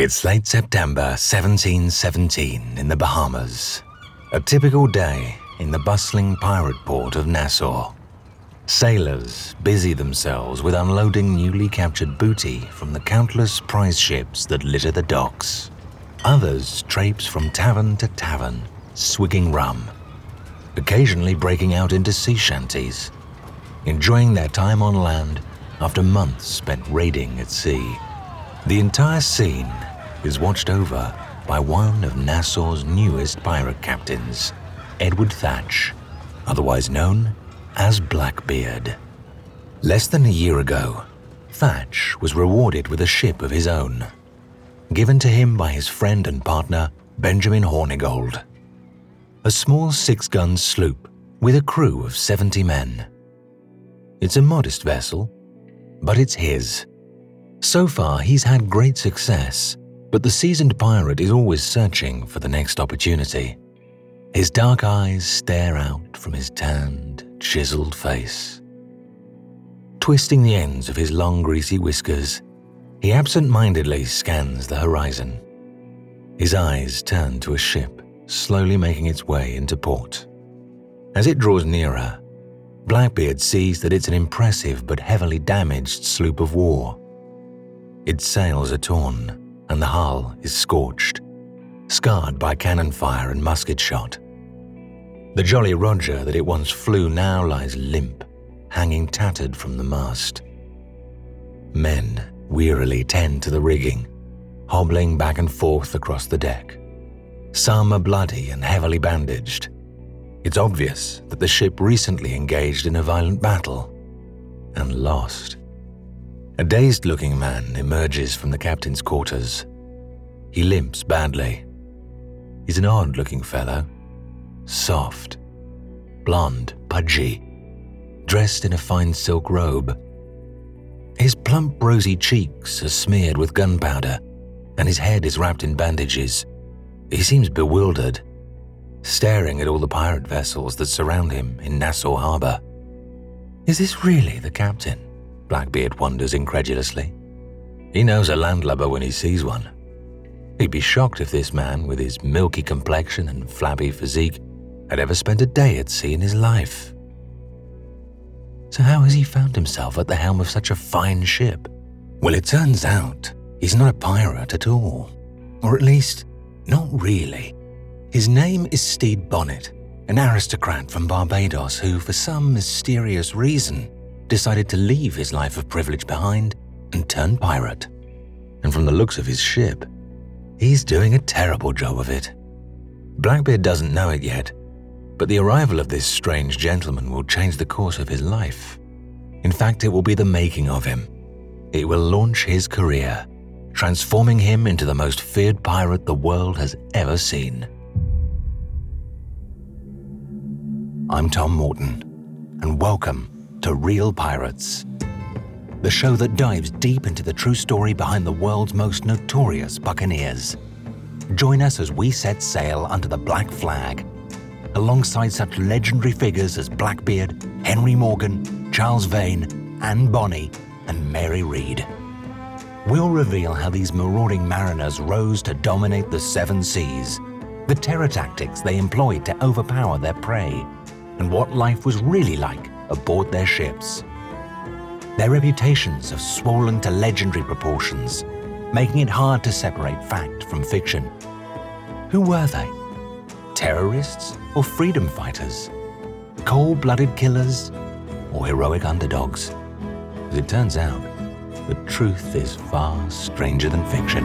It's late September 1717 in the Bahamas. A typical day in the bustling pirate port of Nassau. Sailors busy themselves with unloading newly captured booty from the countless prize ships that litter the docks. Others traipse from tavern to tavern, swigging rum, occasionally breaking out into sea shanties, enjoying their time on land after months spent raiding at sea. The entire scene is watched over by one of Nassau's newest pirate captains, Edward Thatch, otherwise known as Blackbeard. Less than a year ago, Thatch was rewarded with a ship of his own, given to him by his friend and partner, Benjamin Hornigold. A small six gun sloop with a crew of 70 men. It's a modest vessel, but it's his. So far, he's had great success, but the seasoned pirate is always searching for the next opportunity. His dark eyes stare out from his tanned, chiseled face. Twisting the ends of his long, greasy whiskers, he absent mindedly scans the horizon. His eyes turn to a ship slowly making its way into port. As it draws nearer, Blackbeard sees that it's an impressive but heavily damaged sloop of war. Its sails are torn, and the hull is scorched, scarred by cannon fire and musket shot. The Jolly Roger that it once flew now lies limp, hanging tattered from the mast. Men wearily tend to the rigging, hobbling back and forth across the deck. Some are bloody and heavily bandaged. It's obvious that the ship recently engaged in a violent battle and lost. A dazed looking man emerges from the captain's quarters. He limps badly. He's an odd looking fellow. Soft, blonde, pudgy, dressed in a fine silk robe. His plump, rosy cheeks are smeared with gunpowder, and his head is wrapped in bandages. He seems bewildered, staring at all the pirate vessels that surround him in Nassau Harbor. Is this really the captain? Blackbeard wonders incredulously. He knows a landlubber when he sees one. He'd be shocked if this man, with his milky complexion and flabby physique, had ever spent a day at sea in his life. So, how has he found himself at the helm of such a fine ship? Well, it turns out he's not a pirate at all. Or at least, not really. His name is Stede Bonnet, an aristocrat from Barbados who, for some mysterious reason, decided to leave his life of privilege behind and turn pirate. And from the looks of his ship, he's doing a terrible job of it. Blackbeard doesn't know it yet, but the arrival of this strange gentleman will change the course of his life. In fact, it will be the making of him. It will launch his career transforming him into the most feared pirate the world has ever seen. I'm Tom Morton, and welcome to Real Pirates, the show that dives deep into the true story behind the world's most notorious buccaneers. Join us as we set sail under the black flag, alongside such legendary figures as Blackbeard, Henry Morgan, Charles Vane, Anne Bonny, and Mary Read we'll reveal how these marauding mariners rose to dominate the seven seas, the terror tactics they employed to overpower their prey, and what life was really like aboard their ships. Their reputations have swollen to legendary proportions, making it hard to separate fact from fiction. Who were they? Terrorists or freedom fighters? Cold blooded killers or heroic underdogs? As it turns out, the truth is far stranger than fiction.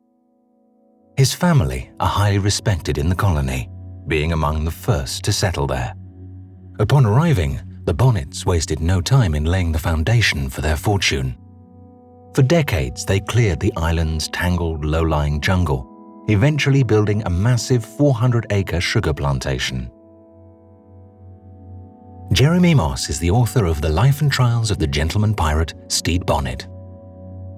His family are highly respected in the colony, being among the first to settle there. Upon arriving, the Bonnets wasted no time in laying the foundation for their fortune. For decades, they cleared the island's tangled, low lying jungle, eventually building a massive 400 acre sugar plantation. Jeremy Moss is the author of The Life and Trials of the Gentleman Pirate Stede Bonnet.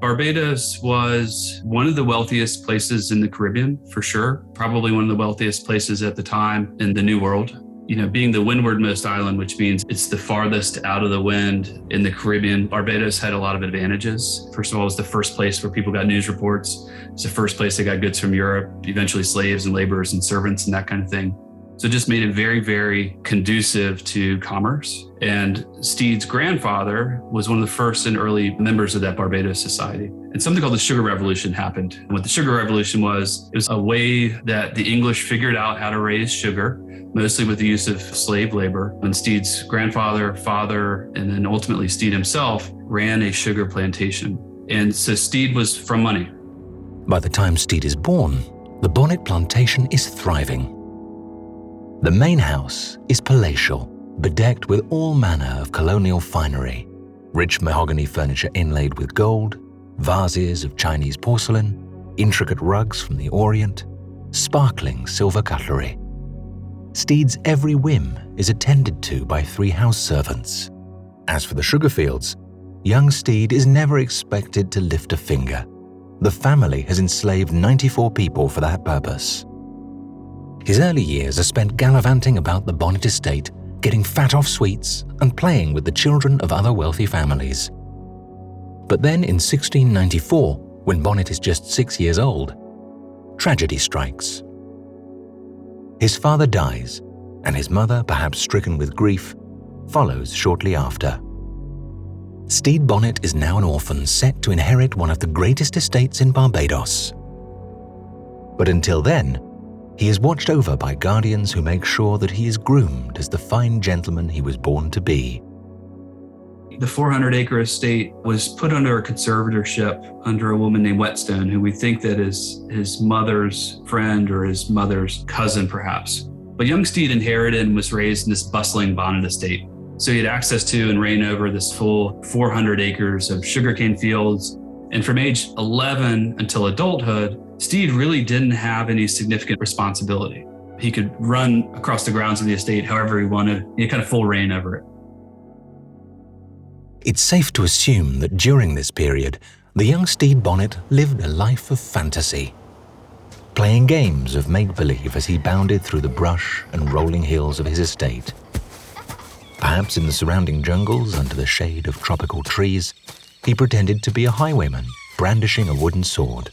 Barbados was one of the wealthiest places in the Caribbean, for sure. Probably one of the wealthiest places at the time in the New World. You know, being the windwardmost island, which means it's the farthest out of the wind in the Caribbean, Barbados had a lot of advantages. First of all, it was the first place where people got news reports. It's the first place they got goods from Europe, eventually slaves and laborers and servants and that kind of thing. So it just made it very, very conducive to commerce. And Stede's grandfather was one of the first and early members of that Barbados society. And something called the Sugar Revolution happened. And what the Sugar Revolution was, it was a way that the English figured out how to raise sugar, mostly with the use of slave labor. And Stede's grandfather, father, and then ultimately Stede himself ran a sugar plantation. And so Stede was from money. By the time Stede is born, the Bonnet plantation is thriving. The main house is palatial, bedecked with all manner of colonial finery, rich mahogany furniture inlaid with gold, vases of Chinese porcelain, intricate rugs from the Orient, sparkling silver cutlery. Stede's every whim is attended to by three house servants. As for the sugar fields, young Stede is never expected to lift a finger. The family has enslaved 94 people for that purpose. His early years are spent gallivanting about the Bonnet estate, getting fat off sweets, and playing with the children of other wealthy families. But then in 1694, when Bonnet is just six years old, tragedy strikes. His father dies, and his mother, perhaps stricken with grief, follows shortly after. Stede Bonnet is now an orphan set to inherit one of the greatest estates in Barbados. But until then, he is watched over by guardians who make sure that he is groomed as the fine gentleman he was born to be. The 400 acre estate was put under a conservatorship under a woman named Whetstone, who we think that is his mother's friend or his mother's cousin, perhaps. But young Stede inherited and was raised in this bustling bonnet estate. So he had access to and reign over this full 400 acres of sugarcane fields. And from age 11 until adulthood, Stede really didn't have any significant responsibility. He could run across the grounds of the estate however he wanted. He had kind of full reign over it. It's safe to assume that during this period, the young Stede Bonnet lived a life of fantasy. Playing games of make believe as he bounded through the brush and rolling hills of his estate. Perhaps in the surrounding jungles under the shade of tropical trees, he pretended to be a highwayman brandishing a wooden sword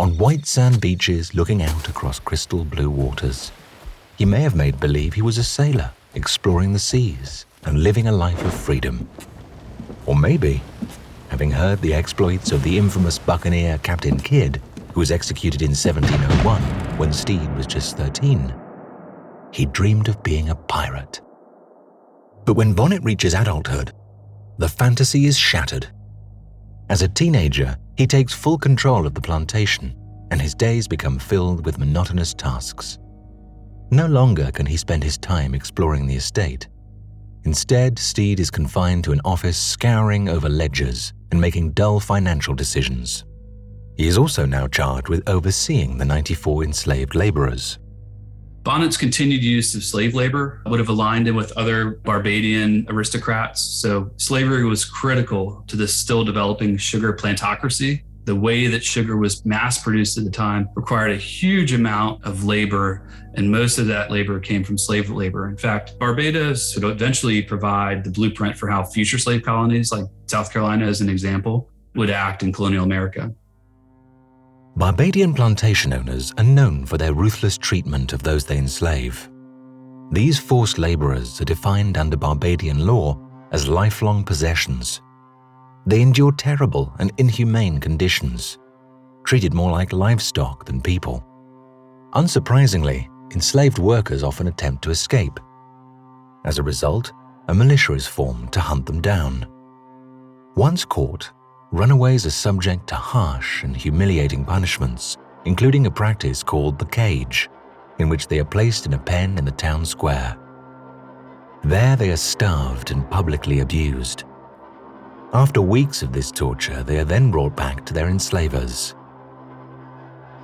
on white sand beaches looking out across crystal blue waters. He may have made believe he was a sailor, exploring the seas and living a life of freedom. Or maybe, having heard the exploits of the infamous buccaneer Captain Kidd, who was executed in 1701 when Stede was just 13, he dreamed of being a pirate. But when Bonnet reaches adulthood, the fantasy is shattered. As a teenager, he takes full control of the plantation, and his days become filled with monotonous tasks. No longer can he spend his time exploring the estate. Instead, Stede is confined to an office scouring over ledgers and making dull financial decisions. He is also now charged with overseeing the 94 enslaved laborers. Bonnet's continued use of slave labor would have aligned him with other Barbadian aristocrats. So slavery was critical to the still developing sugar plantocracy. The way that sugar was mass produced at the time required a huge amount of labor, and most of that labor came from slave labor. In fact, Barbados would eventually provide the blueprint for how future slave colonies, like South Carolina as an example, would act in colonial America. Barbadian plantation owners are known for their ruthless treatment of those they enslave. These forced laborers are defined under Barbadian law as lifelong possessions. They endure terrible and inhumane conditions, treated more like livestock than people. Unsurprisingly, enslaved workers often attempt to escape. As a result, a militia is formed to hunt them down. Once caught, runaways are subject to harsh and humiliating punishments, including a practice called the cage, in which they are placed in a pen in the town square. There they are starved and publicly abused. After weeks of this torture, they are then brought back to their enslavers.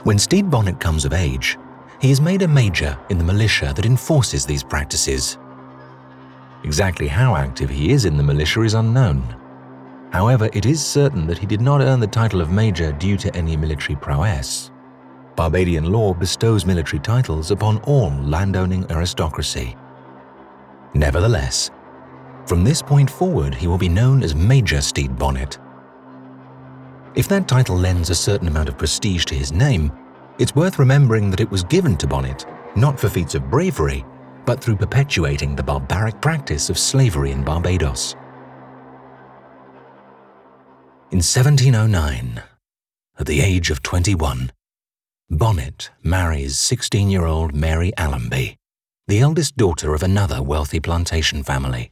When Stede Bonnet comes of age, he is made a major in the militia that enforces these practices. Exactly how active he is in the militia is unknown. However, it is certain that he did not earn the title of major due to any military prowess. Barbadian law bestows military titles upon all landowning aristocracy. Nevertheless, from this point forward, he will be known as Major Stede Bonnet. If that title lends a certain amount of prestige to his name, it's worth remembering that it was given to Bonnet not for feats of bravery, but through perpetuating the barbaric practice of slavery in Barbados. In 1709, at the age of 21, Bonnet marries 16 year old Mary Allenby, the eldest daughter of another wealthy plantation family.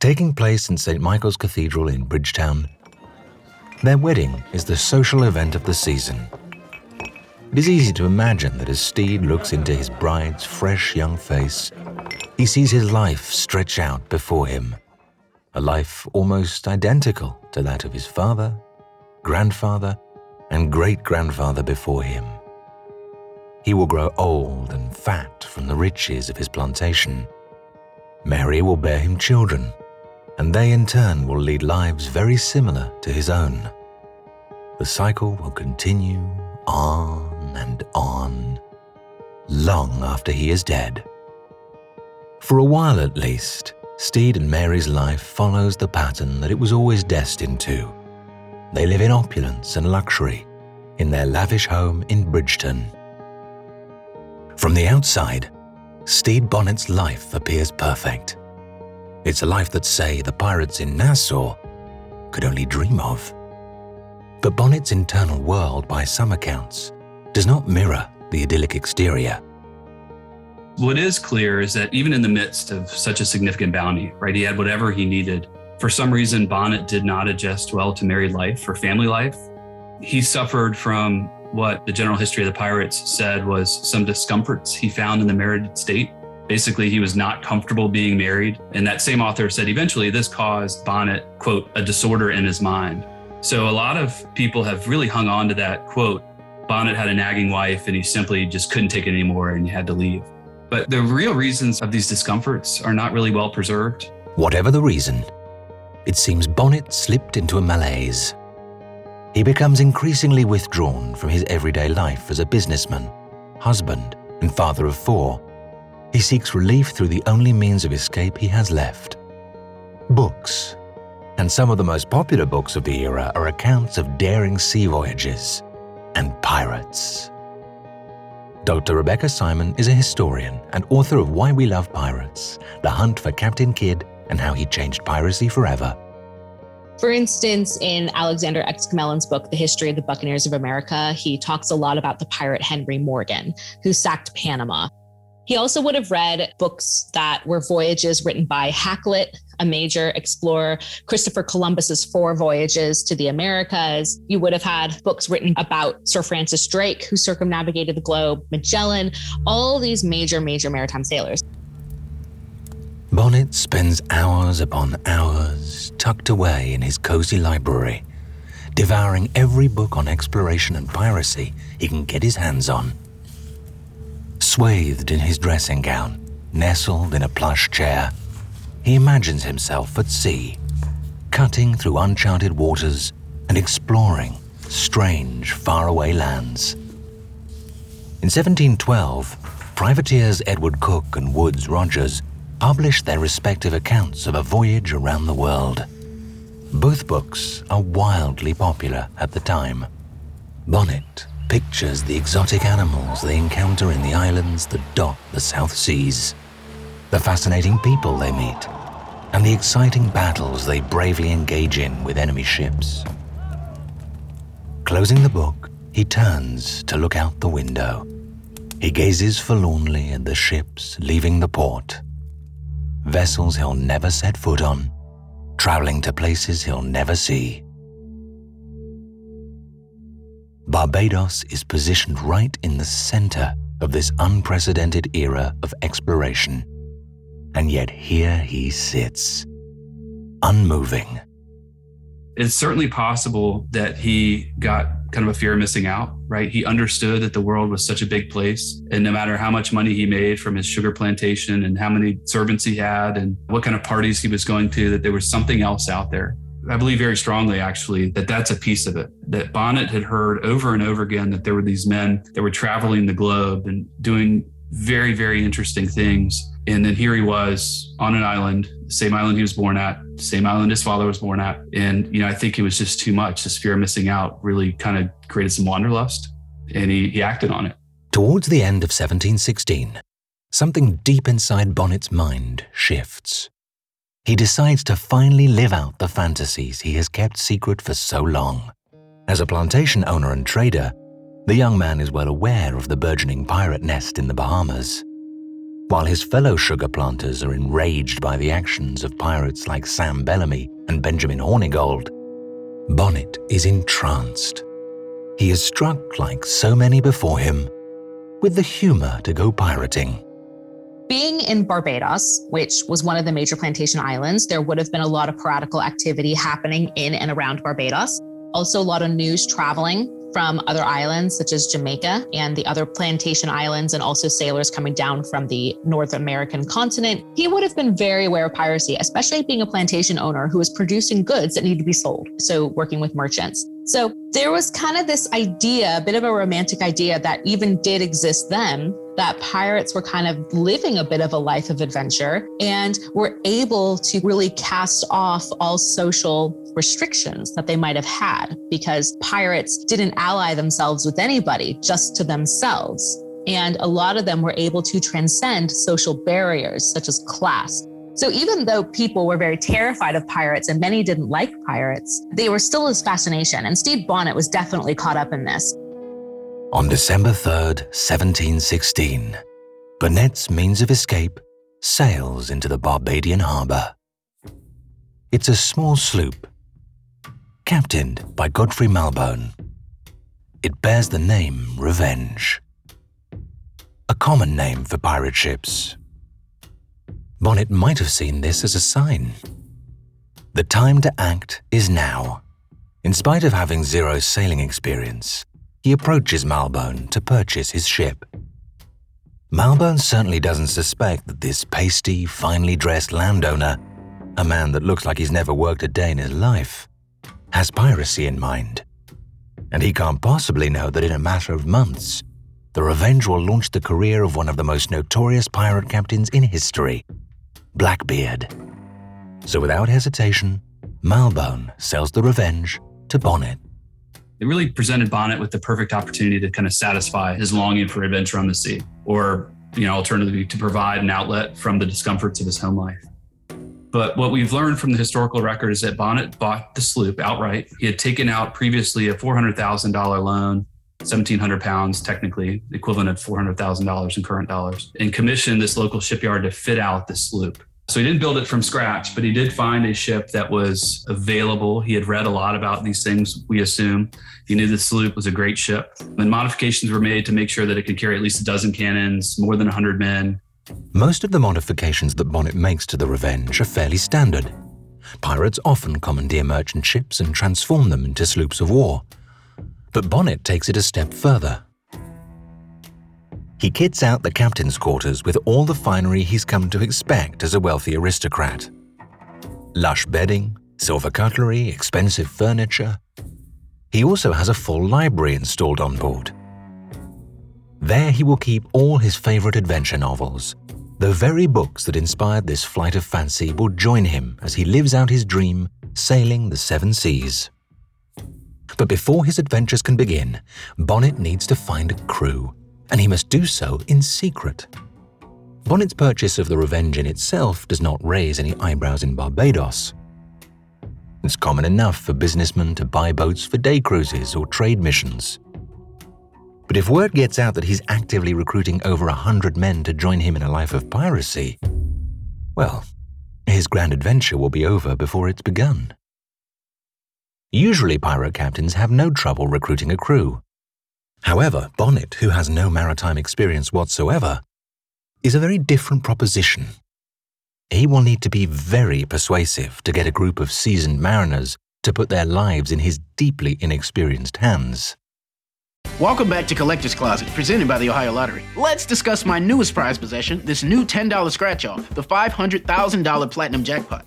Taking place in St. Michael's Cathedral in Bridgetown, their wedding is the social event of the season. It is easy to imagine that as Stede looks into his bride's fresh young face, he sees his life stretch out before him a life almost identical to that of his father, grandfather, and great grandfather before him. He will grow old and fat from the riches of his plantation. Mary will bear him children, and they in turn will lead lives very similar to his own. The cycle will continue on and on, long after he is dead. For a while at least, Stede and Mary's life follows the pattern that it was always destined to. They live in opulence and luxury in their lavish home in Bridgetown. From the outside, Stede Bonnet's life appears perfect. It's a life that, say, the pirates in Nassau could only dream of. But Bonnet's internal world, by some accounts, does not mirror the idyllic exterior. What is clear is that even in the midst of such a significant bounty, right, he had whatever he needed. For some reason, Bonnet did not adjust well to married life or family life. He suffered from what the general history of the pirates said was some discomforts he found in the married state. Basically, he was not comfortable being married. And that same author said eventually this caused Bonnet, quote, a disorder in his mind. So a lot of people have really hung on to that quote. Bonnet had a nagging wife and he simply just couldn't take it anymore and he had to leave. But the real reasons of these discomforts are not really well preserved. Whatever the reason, it seems Bonnet slipped into a malaise. He becomes increasingly withdrawn from his everyday life as a businessman, husband, and father of four. He seeks relief through the only means of escape he has left books. And some of the most popular books of the era are accounts of daring sea voyages and pirates. Dr. Rebecca Simon is a historian and author of Why We Love Pirates The Hunt for Captain Kidd and How He Changed Piracy Forever. For instance, in Alexander X. Exquemelin's book, The History of the Buccaneers of America, he talks a lot about the pirate Henry Morgan, who sacked Panama. He also would have read books that were voyages written by Hakluyt, a major explorer, Christopher Columbus's four voyages to the Americas. You would have had books written about Sir Francis Drake, who circumnavigated the globe, Magellan, all these major, major maritime sailors. Bonnet spends hours upon hours tucked away in his cozy library, devouring every book on exploration and piracy he can get his hands on. Swathed in his dressing gown, nestled in a plush chair, he imagines himself at sea, cutting through uncharted waters and exploring strange, faraway lands. In 1712, privateers Edward Cooke and Woodes Rogers published their respective accounts of a voyage around the world. Both books are wildly popular at the time. Bonnet pictures the exotic animals they encounter in the islands that dot the South Seas, the fascinating people they meet, and the exciting battles they bravely engage in with enemy ships. Closing the book, he turns to look out the window. He gazes forlornly at the ships leaving the port. Vessels he'll never set foot on, traveling to places he'll never see. Barbados is positioned right in the center of this unprecedented era of exploration. And yet here he sits, unmoving. It's certainly possible that he got kind of a fear of missing out, right? He understood that the world was such a big place. And no matter how much money he made from his sugar plantation and how many servants he had and what kind of parties he was going to, that there was something else out there. I believe very strongly, actually, that that's a piece of it. That Bonnet had heard over and over again that there were these men that were traveling the globe and doing very, very interesting things. And then here he was on an island, same island he was born at, same island his father was born at. And, you know, I think it was just too much. This fear of missing out really kind of created some wanderlust and he, he acted on it. Towards the end of 1716, something deep inside Bonnet's mind shifts. He decides to finally live out the fantasies he has kept secret for so long. As a plantation owner and trader, the young man is well aware of the burgeoning pirate nest in the Bahamas. While his fellow sugar planters are enraged by the actions of pirates like Sam Bellamy and Benjamin Hornigold, Bonnet is entranced. He is struck, like so many before him, with the humor to go pirating. Being in Barbados, which was one of the major plantation islands, there would have been a lot of piratical activity happening in and around Barbados. Also, a lot of news traveling from other islands such as Jamaica and the other plantation islands, and also sailors coming down from the North American continent. He would have been very aware of piracy, especially being a plantation owner who was producing goods that need to be sold. So, working with merchants. So, there was kind of this idea, a bit of a romantic idea that even did exist then, that pirates were kind of living a bit of a life of adventure and were able to really cast off all social restrictions that they might have had because pirates didn't ally themselves with anybody, just to themselves. And a lot of them were able to transcend social barriers such as class. So even though people were very terrified of pirates and many didn't like pirates, they were still his fascination. And Steve Bonnet was definitely caught up in this. On December 3rd, 1716, Bonnet's means of escape sails into the Barbadian harbour. It's a small sloop, captained by Godfrey Malbone. It bears the name Revenge, a common name for pirate ships. Bonnet might have seen this as a sign. The time to act is now. In spite of having zero sailing experience, he approaches Malbone to purchase his ship. Malbone certainly doesn't suspect that this pasty, finely dressed landowner, a man that looks like he's never worked a day in his life, has piracy in mind. And he can't possibly know that in a matter of months, the Revenge will launch the career of one of the most notorious pirate captains in history, Blackbeard. So without hesitation, Malbone sells the Revenge to Bonnet. It really presented Bonnet with the perfect opportunity to kind of satisfy his longing for adventure on the sea, or, you know, alternatively, to provide an outlet from the discomforts of his home life. But what we've learned from the historical record is that Bonnet bought the sloop outright. He had taken out previously a $400,000 loan, 1,700 pounds, technically, equivalent of $400,000 in current dollars, and commissioned this local shipyard to fit out the sloop. So he didn't build it from scratch, but he did find a ship that was available. He had read a lot about these things, we assume. He knew the sloop was a great ship. And modifications were made to make sure that it could carry at least a dozen cannons, more than 100 men. Most of the modifications that Bonnet makes to the Revenge are fairly standard. Pirates often commandeer merchant ships and transform them into sloops of war. But Bonnet takes it a step further. He kits out the captain's quarters with all the finery he's come to expect as a wealthy aristocrat lush bedding, silver cutlery, expensive furniture. He also has a full library installed on board. There he will keep all his favorite adventure novels. The very books that inspired this flight of fancy will join him as he lives out his dream, sailing the seven seas. But before his adventures can begin, Bonnet needs to find a crew, and he must do so in secret. Bonnet's purchase of the Revenge in itself does not raise any eyebrows in Barbados. It's common enough for businessmen to buy boats for day cruises or trade missions. But if word gets out that he's actively recruiting over a hundred men to join him in a life of piracy, well, his grand adventure will be over before it's begun. Usually, pirate captains have no trouble recruiting a crew. However, Bonnet, who has no maritime experience whatsoever, is a very different proposition. He will need to be very persuasive to get a group of seasoned mariners to put their lives in his deeply inexperienced hands. Welcome back to Collector's Closet, presented by the Ohio Lottery. Let's discuss my newest prize possession, this new $10 scratch off, the $500,000 Platinum Jackpot.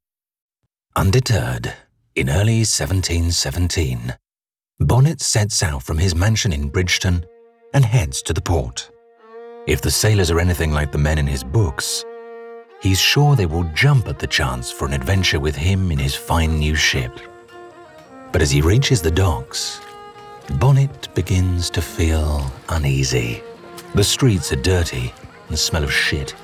Undeterred, in early 1717, Bonnet sets out from his mansion in Bridgetown and heads to the port. If the sailors are anything like the men in his books, he's sure they will jump at the chance for an adventure with him in his fine new ship. But as he reaches the docks, Bonnet begins to feel uneasy. The streets are dirty and the smell of shit.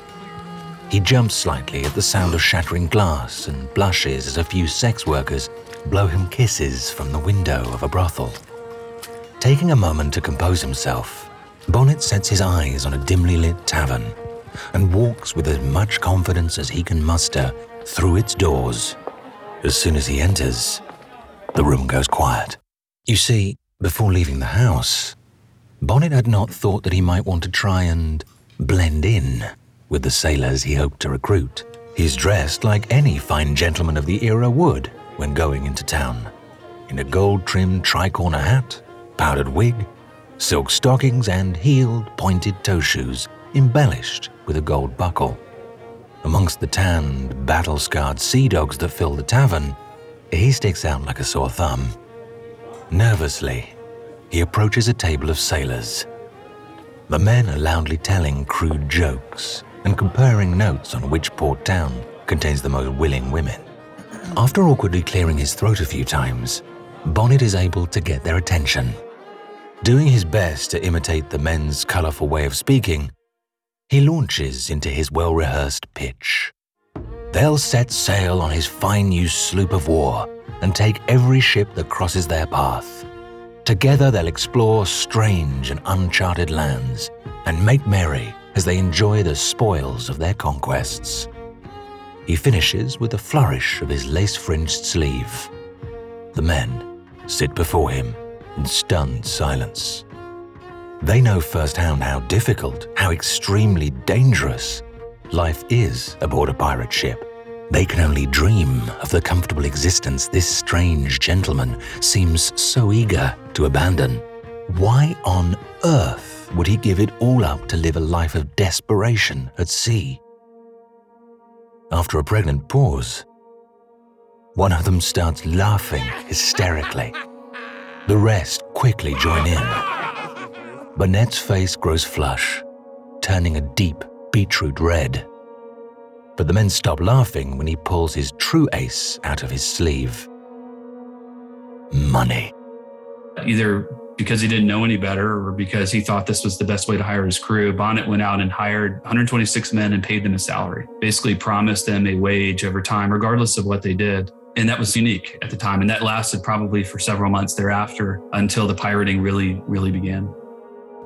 He jumps slightly at the sound of shattering glass and blushes as a few sex workers blow him kisses from the window of a brothel. Taking a moment to compose himself, Bonnet sets his eyes on a dimly lit tavern and walks with as much confidence as he can muster through its doors. As soon as he enters, the room goes quiet. You see, before leaving the house, Bonnet had not thought that he might want to try and blend in with the sailors he hoped to recruit. He's dressed like any fine gentleman of the era would when going into town in a gold trimmed tricorner hat, powdered wig, silk stockings, and heeled pointed toe shoes embellished with a gold buckle. Amongst the tanned, battle scarred sea dogs that fill the tavern, he sticks out like a sore thumb. Nervously, he approaches a table of sailors. The men are loudly telling crude jokes and comparing notes on which port town contains the most willing women. After awkwardly clearing his throat a few times, Bonnet is able to get their attention. Doing his best to imitate the men's colourful way of speaking, he launches into his well rehearsed pitch. They'll set sail on his fine new sloop of war and take every ship that crosses their path. Together, they'll explore strange and uncharted lands and make merry as they enjoy the spoils of their conquests. He finishes with a flourish of his lace fringed sleeve. The men sit before him in stunned silence. They know firsthand how difficult, how extremely dangerous life is aboard a pirate ship. They can only dream of the comfortable existence this strange gentleman seems so eager to abandon. Why on earth would he give it all up to live a life of desperation at sea? After a pregnant pause, one of them starts laughing hysterically. The rest quickly join in. Bonnet's face grows flush, turning a deep beetroot red. But the men stop laughing when he pulls his true ace out of his sleeve. money. Either because he didn't know any better or because he thought this was the best way to hire his crew, Bonnet went out and hired 126 men and paid them a salary, basically promised them a wage over time, regardless of what they did. And that was unique at the time. And that lasted probably for several months thereafter until the pirating really, really began.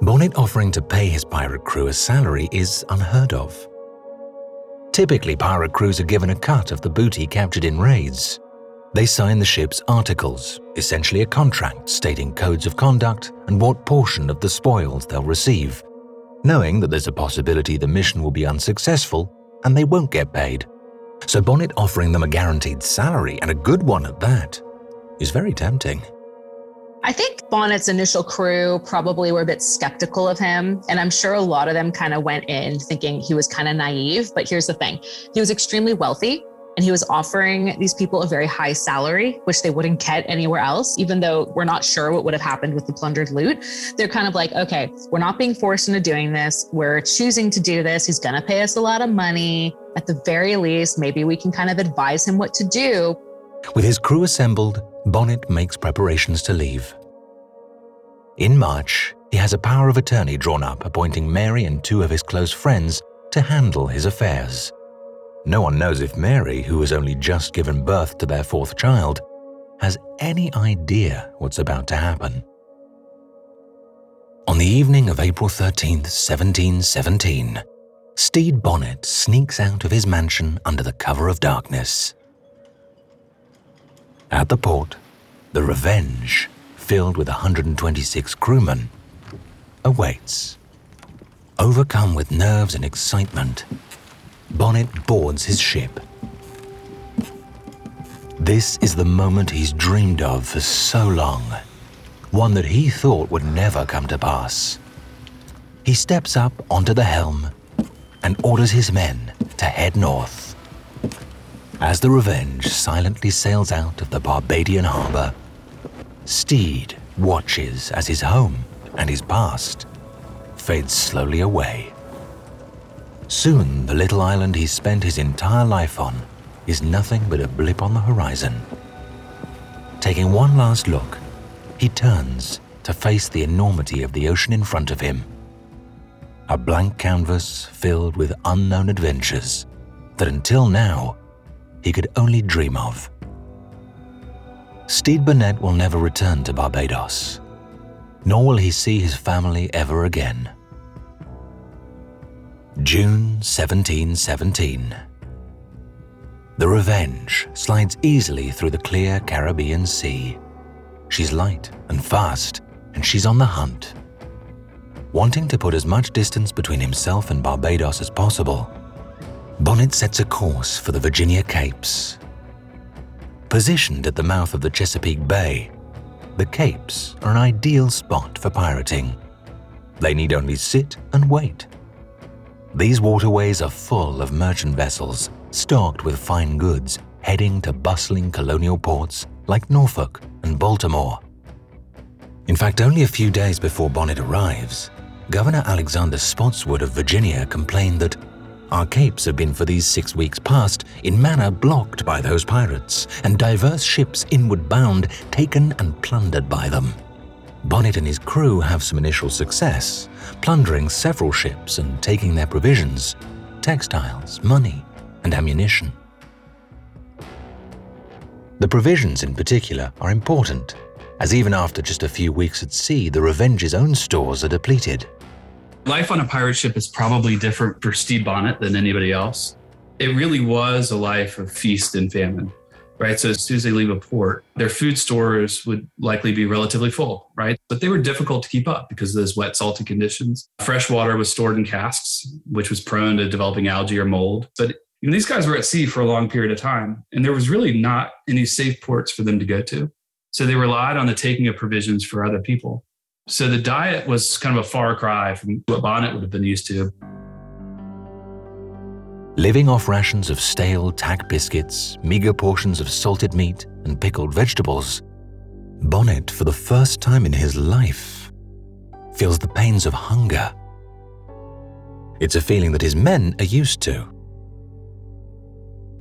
Bonnet offering to pay his pirate crew a salary is unheard of. Typically, pirate crews are given a cut of the booty captured in raids. They sign the ship's articles, essentially a contract stating codes of conduct and what portion of the spoils they'll receive, knowing that there's a possibility the mission will be unsuccessful and they won't get paid. So Bonnet offering them a guaranteed salary, and a good one at that, is very tempting. I think Bonnet's initial crew probably were a bit skeptical of him. And I'm sure a lot of them kind of went in thinking he was kind of naive. But here's the thing he was extremely wealthy and he was offering these people a very high salary, which they wouldn't get anywhere else, even though we're not sure what would have happened with the plundered loot. They're kind of like, okay, we're not being forced into doing this. We're choosing to do this. He's going to pay us a lot of money. At the very least, maybe we can kind of advise him what to do. With his crew assembled, Bonnet makes preparations to leave. In March, he has a power of attorney drawn up appointing Mary and two of his close friends to handle his affairs. No one knows if Mary, who has only just given birth to their fourth child, has any idea what's about to happen. On the evening of April 13th, 1717, Stede Bonnet sneaks out of his mansion under the cover of darkness. At the port, the Revenge, filled with 126 crewmen, awaits. Overcome with nerves and excitement, Bonnet boards his ship. This is the moment he's dreamed of for so long, one that he thought would never come to pass. He steps up onto the helm and orders his men to head north. As the Revenge silently sails out of the Barbadian harbor, Stede watches as his home and his past fades slowly away. Soon, the little island he spent his entire life on is nothing but a blip on the horizon. Taking one last look, he turns to face the enormity of the ocean in front of him. A blank canvas filled with unknown adventures that until now he could only dream of. Stede Bonnet will never return to Barbados, nor will he see his family ever again. June 1717. The Revenge slides easily through the clear Caribbean Sea. She's light and fast, and she's on the hunt. Wanting to put as much distance between himself and Barbados as possible, Bonnet sets a course for the Virginia Capes. Positioned at the mouth of the Chesapeake Bay, the Capes are an ideal spot for pirating. They need only sit and wait these waterways are full of merchant vessels stocked with fine goods heading to bustling colonial ports like Norfolk and Baltimore. In fact, only a few days before Bonnet arrives, Governor Alexander Spotswood of Virginia complained that our capes have been for these six weeks past in manner blocked by those pirates, and diverse ships inward bound taken and plundered by them. Bonnet and his crew have some initial success, plundering several ships and taking their provisions, textiles, money, and ammunition. The provisions in particular are important, as even after just a few weeks at sea, the Revenge's own stores are depleted. Life on a pirate ship is probably different for Steve Bonnet than anybody else. It really was a life of feast and famine right? So as soon as they leave a port, their food stores would likely be relatively full, right? But they were difficult to keep up because of those wet, salty conditions. Fresh water was stored in casks, which was prone to developing algae or mold. But you know, these guys were at sea for a long period of time, and there was really not any safe ports for them to go to. So they relied on the taking of provisions for other people. So the diet was kind of a far cry from what Bonnet would have been used to. Living off rations of stale tack biscuits, meager portions of salted meat, and pickled vegetables, Bonnet, for the first time in his life, feels the pains of hunger. It's a feeling that his men are used to.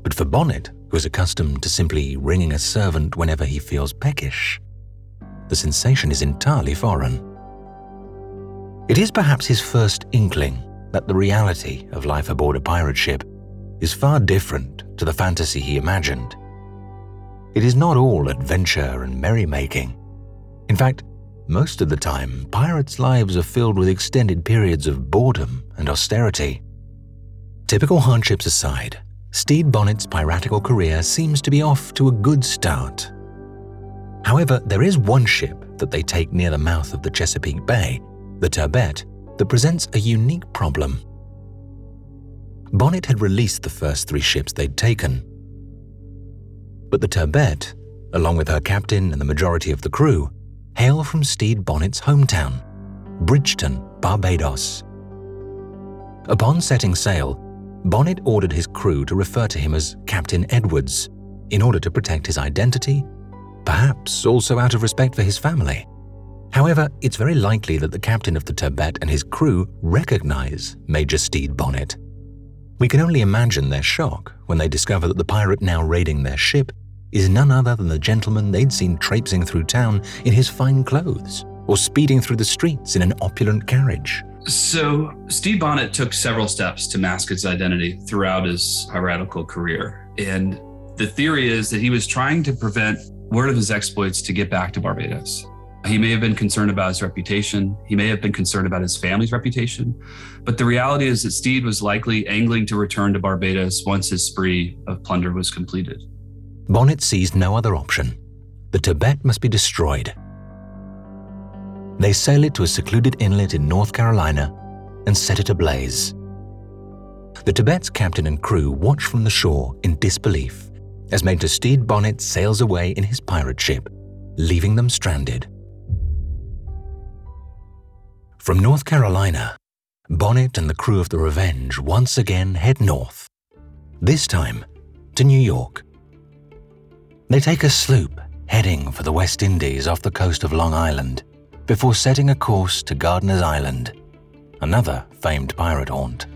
But for Bonnet, who is accustomed to simply ringing a servant whenever he feels peckish, the sensation is entirely foreign. It is perhaps his first inkling that the reality of life aboard a pirate ship is far different to the fantasy he imagined. It is not all adventure and merrymaking. In fact, most of the time, pirates' lives are filled with extended periods of boredom and austerity. Typical hardships aside, Stede Bonnet's piratical career seems to be off to a good start. However, there is one ship that they take near the mouth of the Chesapeake Bay, the Turbet, that presents a unique problem. Bonnet had released the first three ships they'd taken. But the Turbet, along with her captain and the majority of the crew, hail from Stede Bonnet's hometown, Bridgetown, Barbados. Upon setting sail, Bonnet ordered his crew to refer to him as Captain Edwards in order to protect his identity, perhaps also out of respect for his family. However, it's very likely that the captain of the Turbet and his crew recognize Major Stede Bonnet. We can only imagine their shock when they discover that the pirate now raiding their ship is none other than the gentleman they'd seen traipsing through town in his fine clothes or speeding through the streets in an opulent carriage. So, Stede Bonnet took several steps to mask his identity throughout his piratical career. And the theory is that he was trying to prevent word of his exploits to get back to Barbados. He may have been concerned about his reputation. He may have been concerned about his family's reputation. But the reality is that Stede was likely angling to return to Barbados once his spree of plunder was completed. Bonnet sees no other option. The Turbet must be destroyed. They sail it to a secluded inlet in North Carolina and set it ablaze. The Turbet's captain and crew watch from the shore in disbelief as Major Stede Bonnet sails away in his pirate ship, leaving them stranded. From North Carolina, Bonnet and the crew of the Revenge once again head north, this time to New York. They take a sloop heading for the West Indies off the coast of Long Island before setting a course to Gardiner's Island, another famed pirate haunt.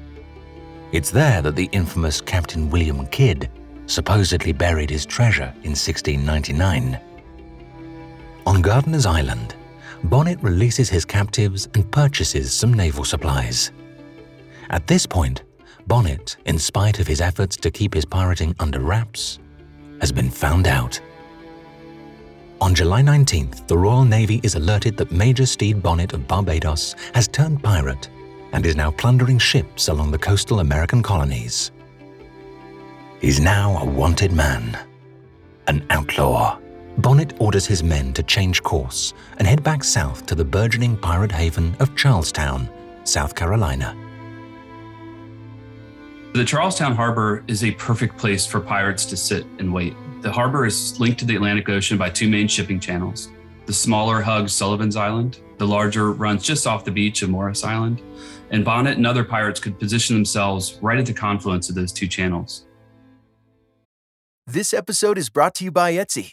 It's there that the infamous Captain William Kidd supposedly buried his treasure in 1699. On Gardiner's Island, Bonnet releases his captives and purchases some naval supplies. At this point, Bonnet, in spite of his efforts to keep his pirating under wraps, has been found out. On July 19th, the Royal Navy is alerted that Major Stede Bonnet of Barbados has turned pirate and is now plundering ships along the coastal American colonies. He's now a wanted man, an outlaw. Bonnet orders his men to change course and head back south to the burgeoning pirate haven of Charlestown, South Carolina. The Charlestown Harbor is a perfect place for pirates to sit and wait. The harbor is linked to the Atlantic Ocean by two main shipping channels. The smaller hugs Sullivan's Island, the larger runs just off the beach of Morris Island, and Bonnet and other pirates could position themselves right at the confluence of those two channels. This episode is brought to you by Etsy.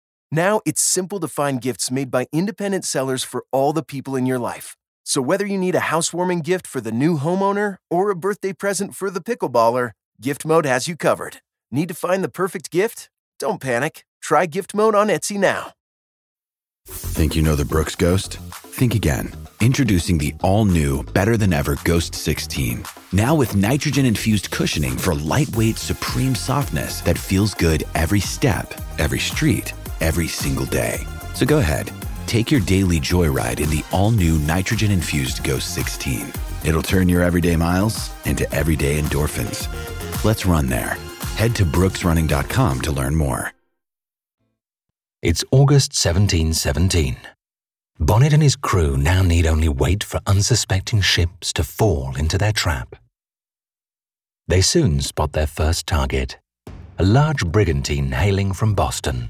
Now it's simple to find gifts made by independent sellers for all the people in your life. So whether you need a housewarming gift for the new homeowner or a birthday present for the pickleballer, Gift Mode has you covered. Need to find the perfect gift? Don't panic. Try Gift Mode on Etsy now. Think you know the Brooks Ghost? Think again. Introducing the all new, better than ever Ghost 16. Now with nitrogen infused cushioning for lightweight, supreme softness that feels good every step, every street every single day. So go ahead, take your daily joyride in the all new nitrogen infused Ghost 16. It'll turn your everyday miles into everyday endorphins. Let's run there. Head to brooksrunning.com to learn more. It's August 1717. Bonnet and his crew now need only wait for unsuspecting ships to fall into their trap. They soon spot their first target a large brigantine hailing from Boston.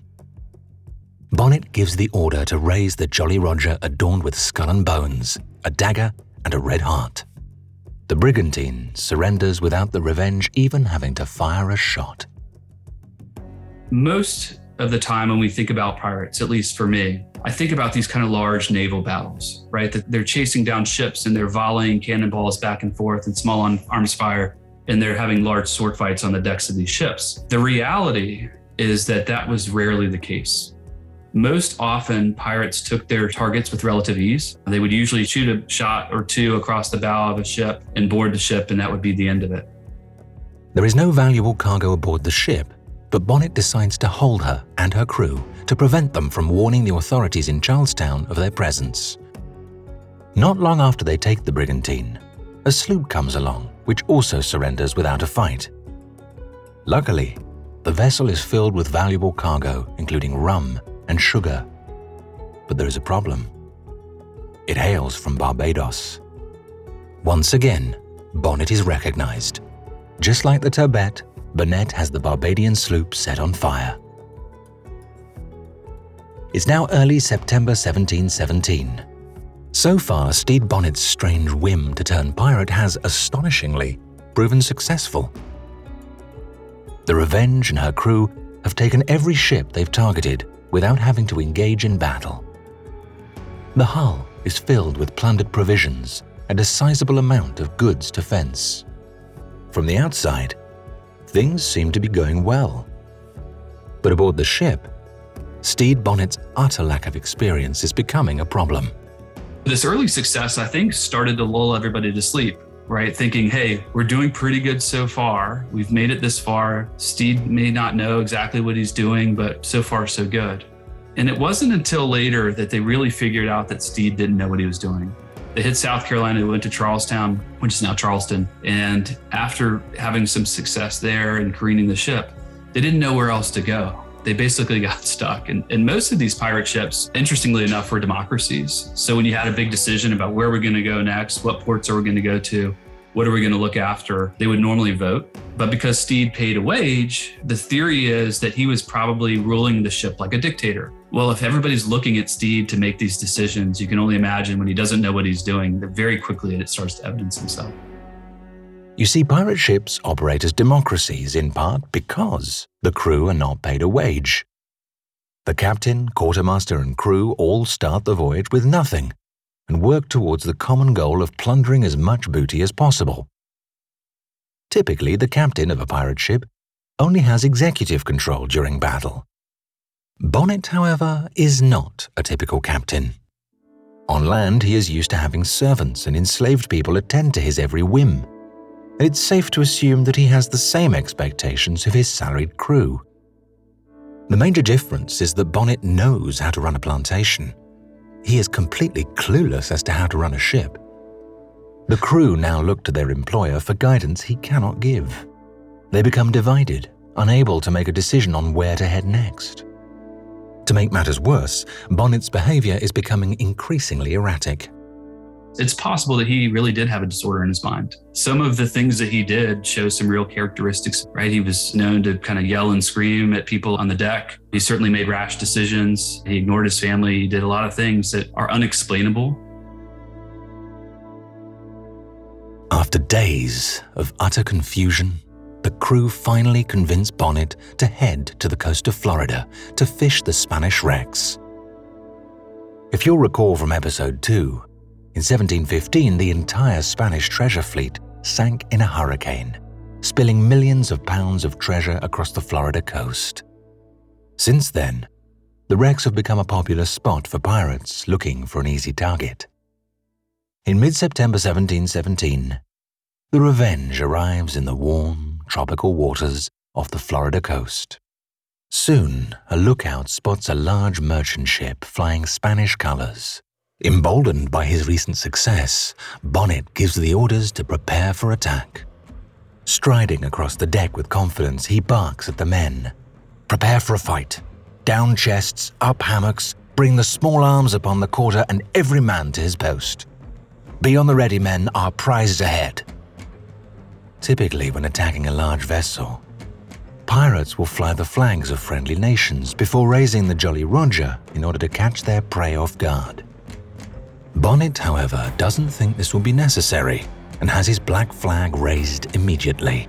Bonnet gives the order to raise the Jolly Roger adorned with skull and bones, a dagger, and a red heart. The brigantine surrenders without the Revenge even having to fire a shot. Most of the time when we think about pirates, at least for me, I think about these kind of large naval battles, right? That they're chasing down ships and they're volleying cannonballs back and forth and small arms fire, and they're having large sword fights on the decks of these ships. The reality is that that was rarely the case. Most often, pirates took their targets with relative ease. They would usually shoot a shot or two across the bow of a ship and board the ship, and that would be the end of it. There is no valuable cargo aboard the ship, but Bonnet decides to hold her and her crew to prevent them from warning the authorities in Charlestown of their presence. Not long after they take the brigantine, a sloop comes along, which also surrenders without a fight. Luckily, the vessel is filled with valuable cargo, including rum and sugar. But there is a problem. It hails from Barbados. Once again, Bonnet is recognized. Just like the Turbet, Bonnet has the Barbadian sloop set on fire. It's now early September 1717. So far, Stede Bonnet's strange whim to turn pirate has, astonishingly, proven successful. The Revenge and her crew have taken every ship they've targeted without having to engage in battle. The hull is filled with plundered provisions and a sizable amount of goods to fence. From the outside, things seem to be going well. But aboard the ship, Stede Bonnet's utter lack of experience is becoming a problem. This early success, I think, started to lull everybody to sleep, right? Thinking, hey, we're doing pretty good so far. We've made it this far. Stede may not know exactly what he's doing, but so far, so good. And it wasn't until later that they really figured out that Stede didn't know what he was doing. They hit South Carolina, they went to Charlestown, which is now Charleston. And after having some success there and careening the ship, they didn't know where else to go. They basically got stuck. And, and most of these pirate ships, interestingly enough, were democracies. So when you had a big decision about where we're going to go next, what ports are we going to go to, what are we going to look after? They would normally vote. But because Stede paid a wage, the theory is that he was probably ruling the ship like a dictator. Well, if everybody's looking at Stede to make these decisions, you can only imagine when he doesn't know what he's doing, that very quickly it starts to evidence himself. You see, pirate ships operate as democracies in part because the crew are not paid a wage. The captain, quartermaster, and crew all start the voyage with nothing and work towards the common goal of plundering as much booty as possible. Typically, the captain of a pirate ship only has executive control during battle. Bonnet, however, is not a typical captain. On land, he is used to having servants and enslaved people attend to his every whim. And it's safe to assume that he has the same expectations of his salaried crew. The major difference is that Bonnet knows how to run a plantation he is completely clueless as to how to run a ship. The crew now look to their employer for guidance he cannot give. They become divided, unable to make a decision on where to head next. To make matters worse, Bonnet's behavior is becoming increasingly erratic. It's possible that he really did have a disorder in his mind. Some of the things that he did show some real characteristics, right? He was known to kind of yell and scream at people on the deck. He certainly made rash decisions. He ignored his family. He did a lot of things that are unexplainable. After days of utter confusion, the crew finally convinced Bonnet to head to the coast of Florida to fish the Spanish wrecks. If you'll recall from episode 2, in 1715, the entire Spanish treasure fleet sank in a hurricane, spilling millions of pounds of treasure across the Florida coast. Since then, the wrecks have become a popular spot for pirates looking for an easy target. In mid September 1717, the Revenge arrives in the warm, tropical waters off the Florida coast. Soon, a lookout spots a large merchant ship flying Spanish colors Emboldened by his recent success, Bonnet gives the orders to prepare for attack. Striding across the deck with confidence, he barks at the men. Prepare for a fight. Down chests, up hammocks, bring the small arms upon the quarter, and every man to his post. Be on the ready, men, our prize is ahead. Typically, when attacking a large vessel, pirates will fly the flags of friendly nations before raising the Jolly Roger in order to catch their prey off guard. Bonnet, however, doesn't think this will be necessary and has his black flag raised immediately.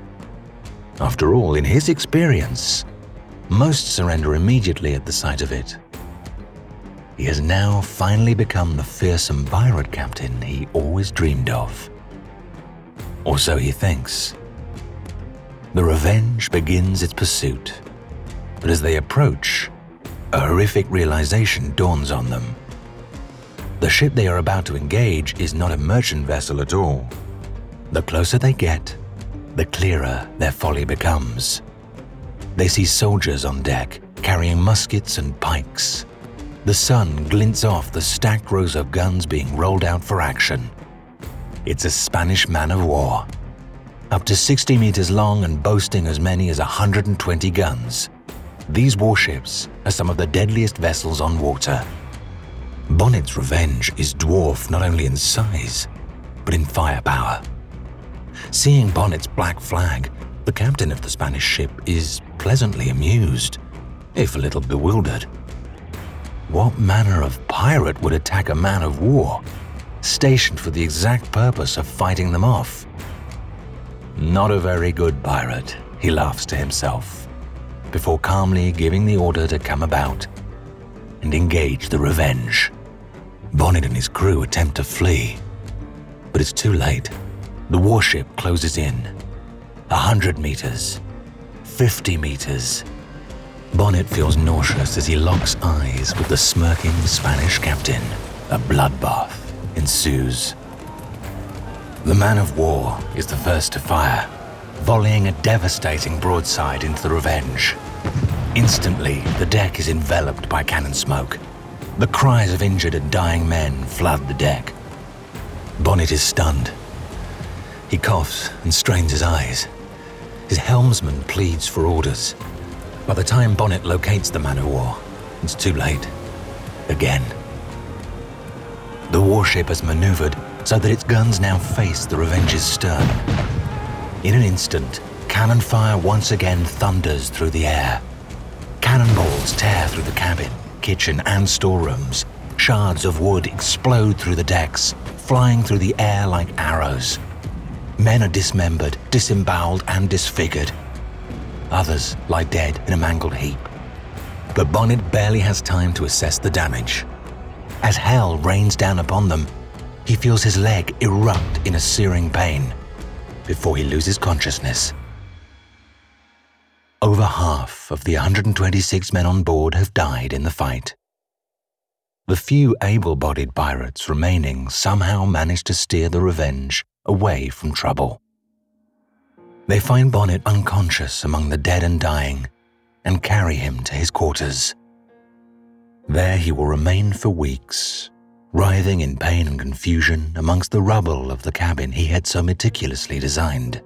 After all, in his experience, most surrender immediately at the sight of it. He has now finally become the fearsome pirate captain he always dreamed of. Or so he thinks. The Revenge begins its pursuit, but as they approach, a horrific realization dawns on them. The ship they are about to engage is not a merchant vessel at all. The closer they get, the clearer their folly becomes. They see soldiers on deck carrying muskets and pikes. The sun glints off the stacked rows of guns being rolled out for action. It's a Spanish man of war, up to 60 meters long and boasting as many as 120 guns. These warships are some of the deadliest vessels on water. Bonnet's Revenge is dwarfed not only in size, but in firepower. Seeing Bonnet's black flag, the captain of the Spanish ship is pleasantly amused, if a little bewildered. What manner of pirate would attack a man of war, stationed for the exact purpose of fighting them off? Not a very good pirate, he laughs to himself, before calmly giving the order to come about and engage the Revenge. Bonnet and his crew attempt to flee, but it's too late. The warship closes in. A hundred meters, 50 meters. Bonnet feels nauseous as he locks eyes with the smirking Spanish captain. A bloodbath ensues. The man of war is the first to fire, volleying a devastating broadside into the Revenge. Instantly, the deck is enveloped by cannon smoke. The cries of injured and dying men flood the deck. Bonnet is stunned. He coughs and strains his eyes. His helmsman pleads for orders. By the time Bonnet locates the man of war, it's too late. Again. The warship has maneuvered so that its guns now face the Revenge's stern. In an instant, cannon fire once again thunders through the air. Cannonballs tear through the cabin, kitchen, and storerooms. Shards of wood explode through the decks, flying through the air like arrows. Men are dismembered, disemboweled, and disfigured. Others lie dead in a mangled heap. But Bonnet barely has time to assess the damage. As hell rains down upon them, he feels his leg erupt in a searing pain before he loses consciousness. Over half of the 126 men on board have died in the fight. The few able bodied pirates remaining somehow manage to steer the Revenge away from trouble. They find Bonnet unconscious among the dead and dying and carry him to his quarters. There he will remain for weeks, writhing in pain and confusion amongst the rubble of the cabin he had so meticulously designed.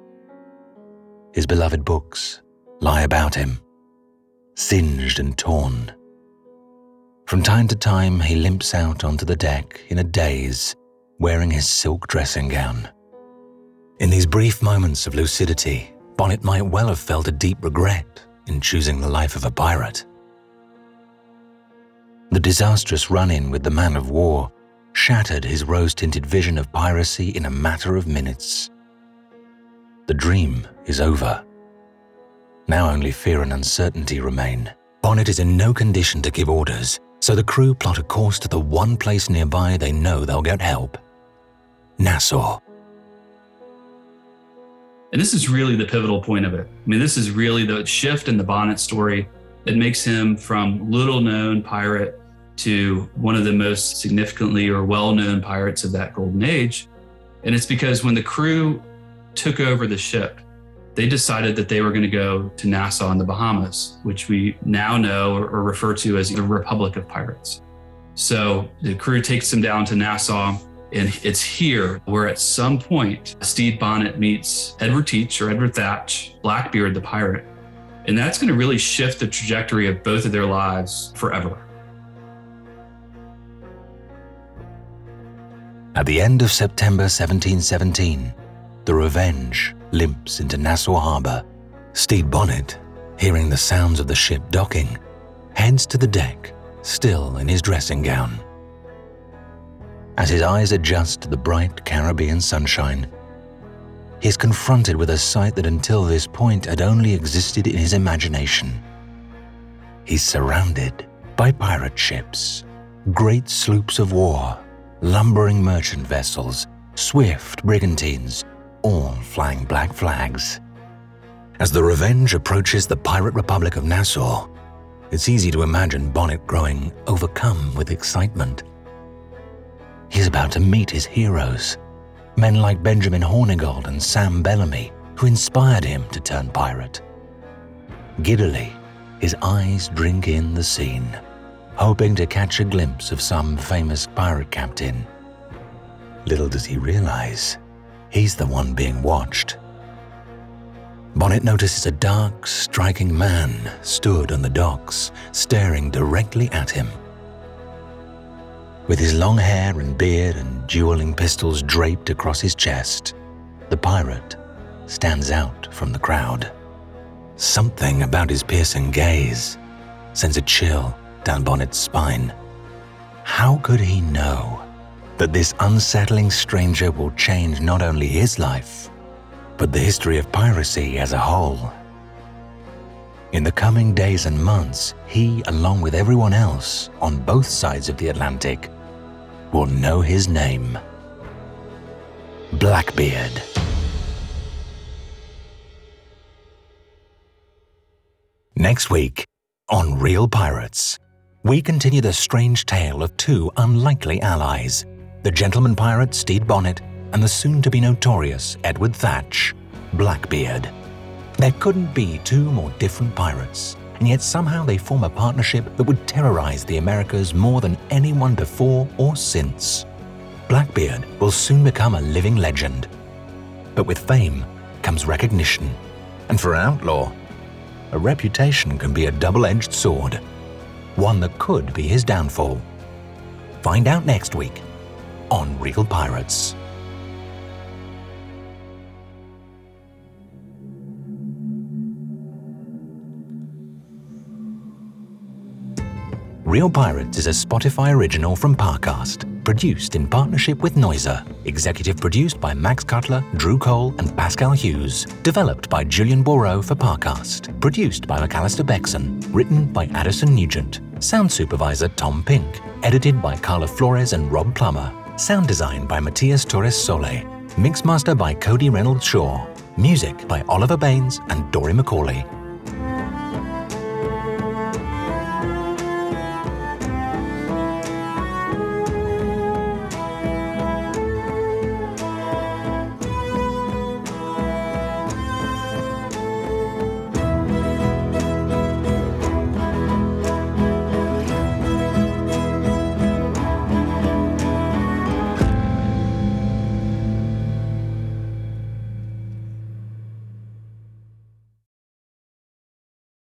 His beloved books lie about him, singed and torn. From time to time, he limps out onto the deck in a daze, wearing his silk dressing gown. In these brief moments of lucidity, Bonnet might well have felt a deep regret in choosing the life of a pirate. The disastrous run in with the man of war shattered his rose tinted vision of piracy in a matter of minutes. The dream is over. Now only fear and uncertainty remain. Bonnet is in no condition to give orders, so the crew plot a course to the one place nearby they know they'll get help Nassau. And this is really the pivotal point of it. I mean, this is really the shift in the Bonnet story that makes him from little known pirate to one of the most significantly or well known pirates of that golden age. And it's because when the crew took over the ship, they decided that they were going to go to Nassau in the Bahamas, which we now know or refer to as the Republic of Pirates. So the crew takes them down to Nassau, and it's here where at some point Stede Bonnet meets Edward Teach or Edward Thatch, Blackbeard the pirate. And that's going to really shift the trajectory of both of their lives forever. At the end of September 1717, the Revenge limps into Nassau Harbour. Stede Bonnet hearing the sounds of the ship docking, heads to the deck, still in his dressing gown. As his eyes adjust to the bright Caribbean sunshine, he is confronted with a sight that until this point had only existed in his imagination. He's surrounded by pirate ships, great sloops of war, lumbering merchant vessels, swift brigantines, all flying black flags. As the Revenge approaches the pirate republic of Nassau, it's easy to imagine Bonnet growing overcome with excitement. He's about to meet his heroes, men like Benjamin Hornigold and Sam Bellamy, who inspired him to turn pirate. Giddily, his eyes drink in the scene, hoping to catch a glimpse of some famous pirate captain. Little does he realize, he's the one being watched. Bonnet notices a dark, striking man stood on the docks, staring directly at him. With his long hair and beard and dueling pistols draped across his chest, the pirate stands out from the crowd. Something about his piercing gaze sends a chill down Bonnet's spine. How could he know that this unsettling stranger will change not only his life, but the history of piracy as a whole? In the coming days and months, he, along with everyone else on both sides of the Atlantic, will know his name Blackbeard. Next week, on Real Pirates, we continue the strange tale of two unlikely allies the gentleman pirate Stede Bonnet and the soon to be notorious Edward Thatch, Blackbeard. There couldn't be two more different pirates, and yet somehow they form a partnership that would terrorize the Americas more than anyone before or since. Blackbeard will soon become a living legend. But with fame comes recognition, and for an outlaw, a reputation can be a double edged sword, one that could be his downfall. Find out next week on Real Pirates. Real Pirates is a Spotify original from Parcast, produced in partnership with Noiser, executive produced by Max Cutler, Drew Cole, and Pascal Hughes, developed by Julian Boreau for Parcast, produced by McAllister Bexon, written by Addison Nugent, sound supervisor Tom Pink, edited by Carla Flores and Rob Plummer, sound design by Matias Torres Sole, mixmaster by Cody Reynolds Shaw, music by Oliver Baines and Dory McCauley.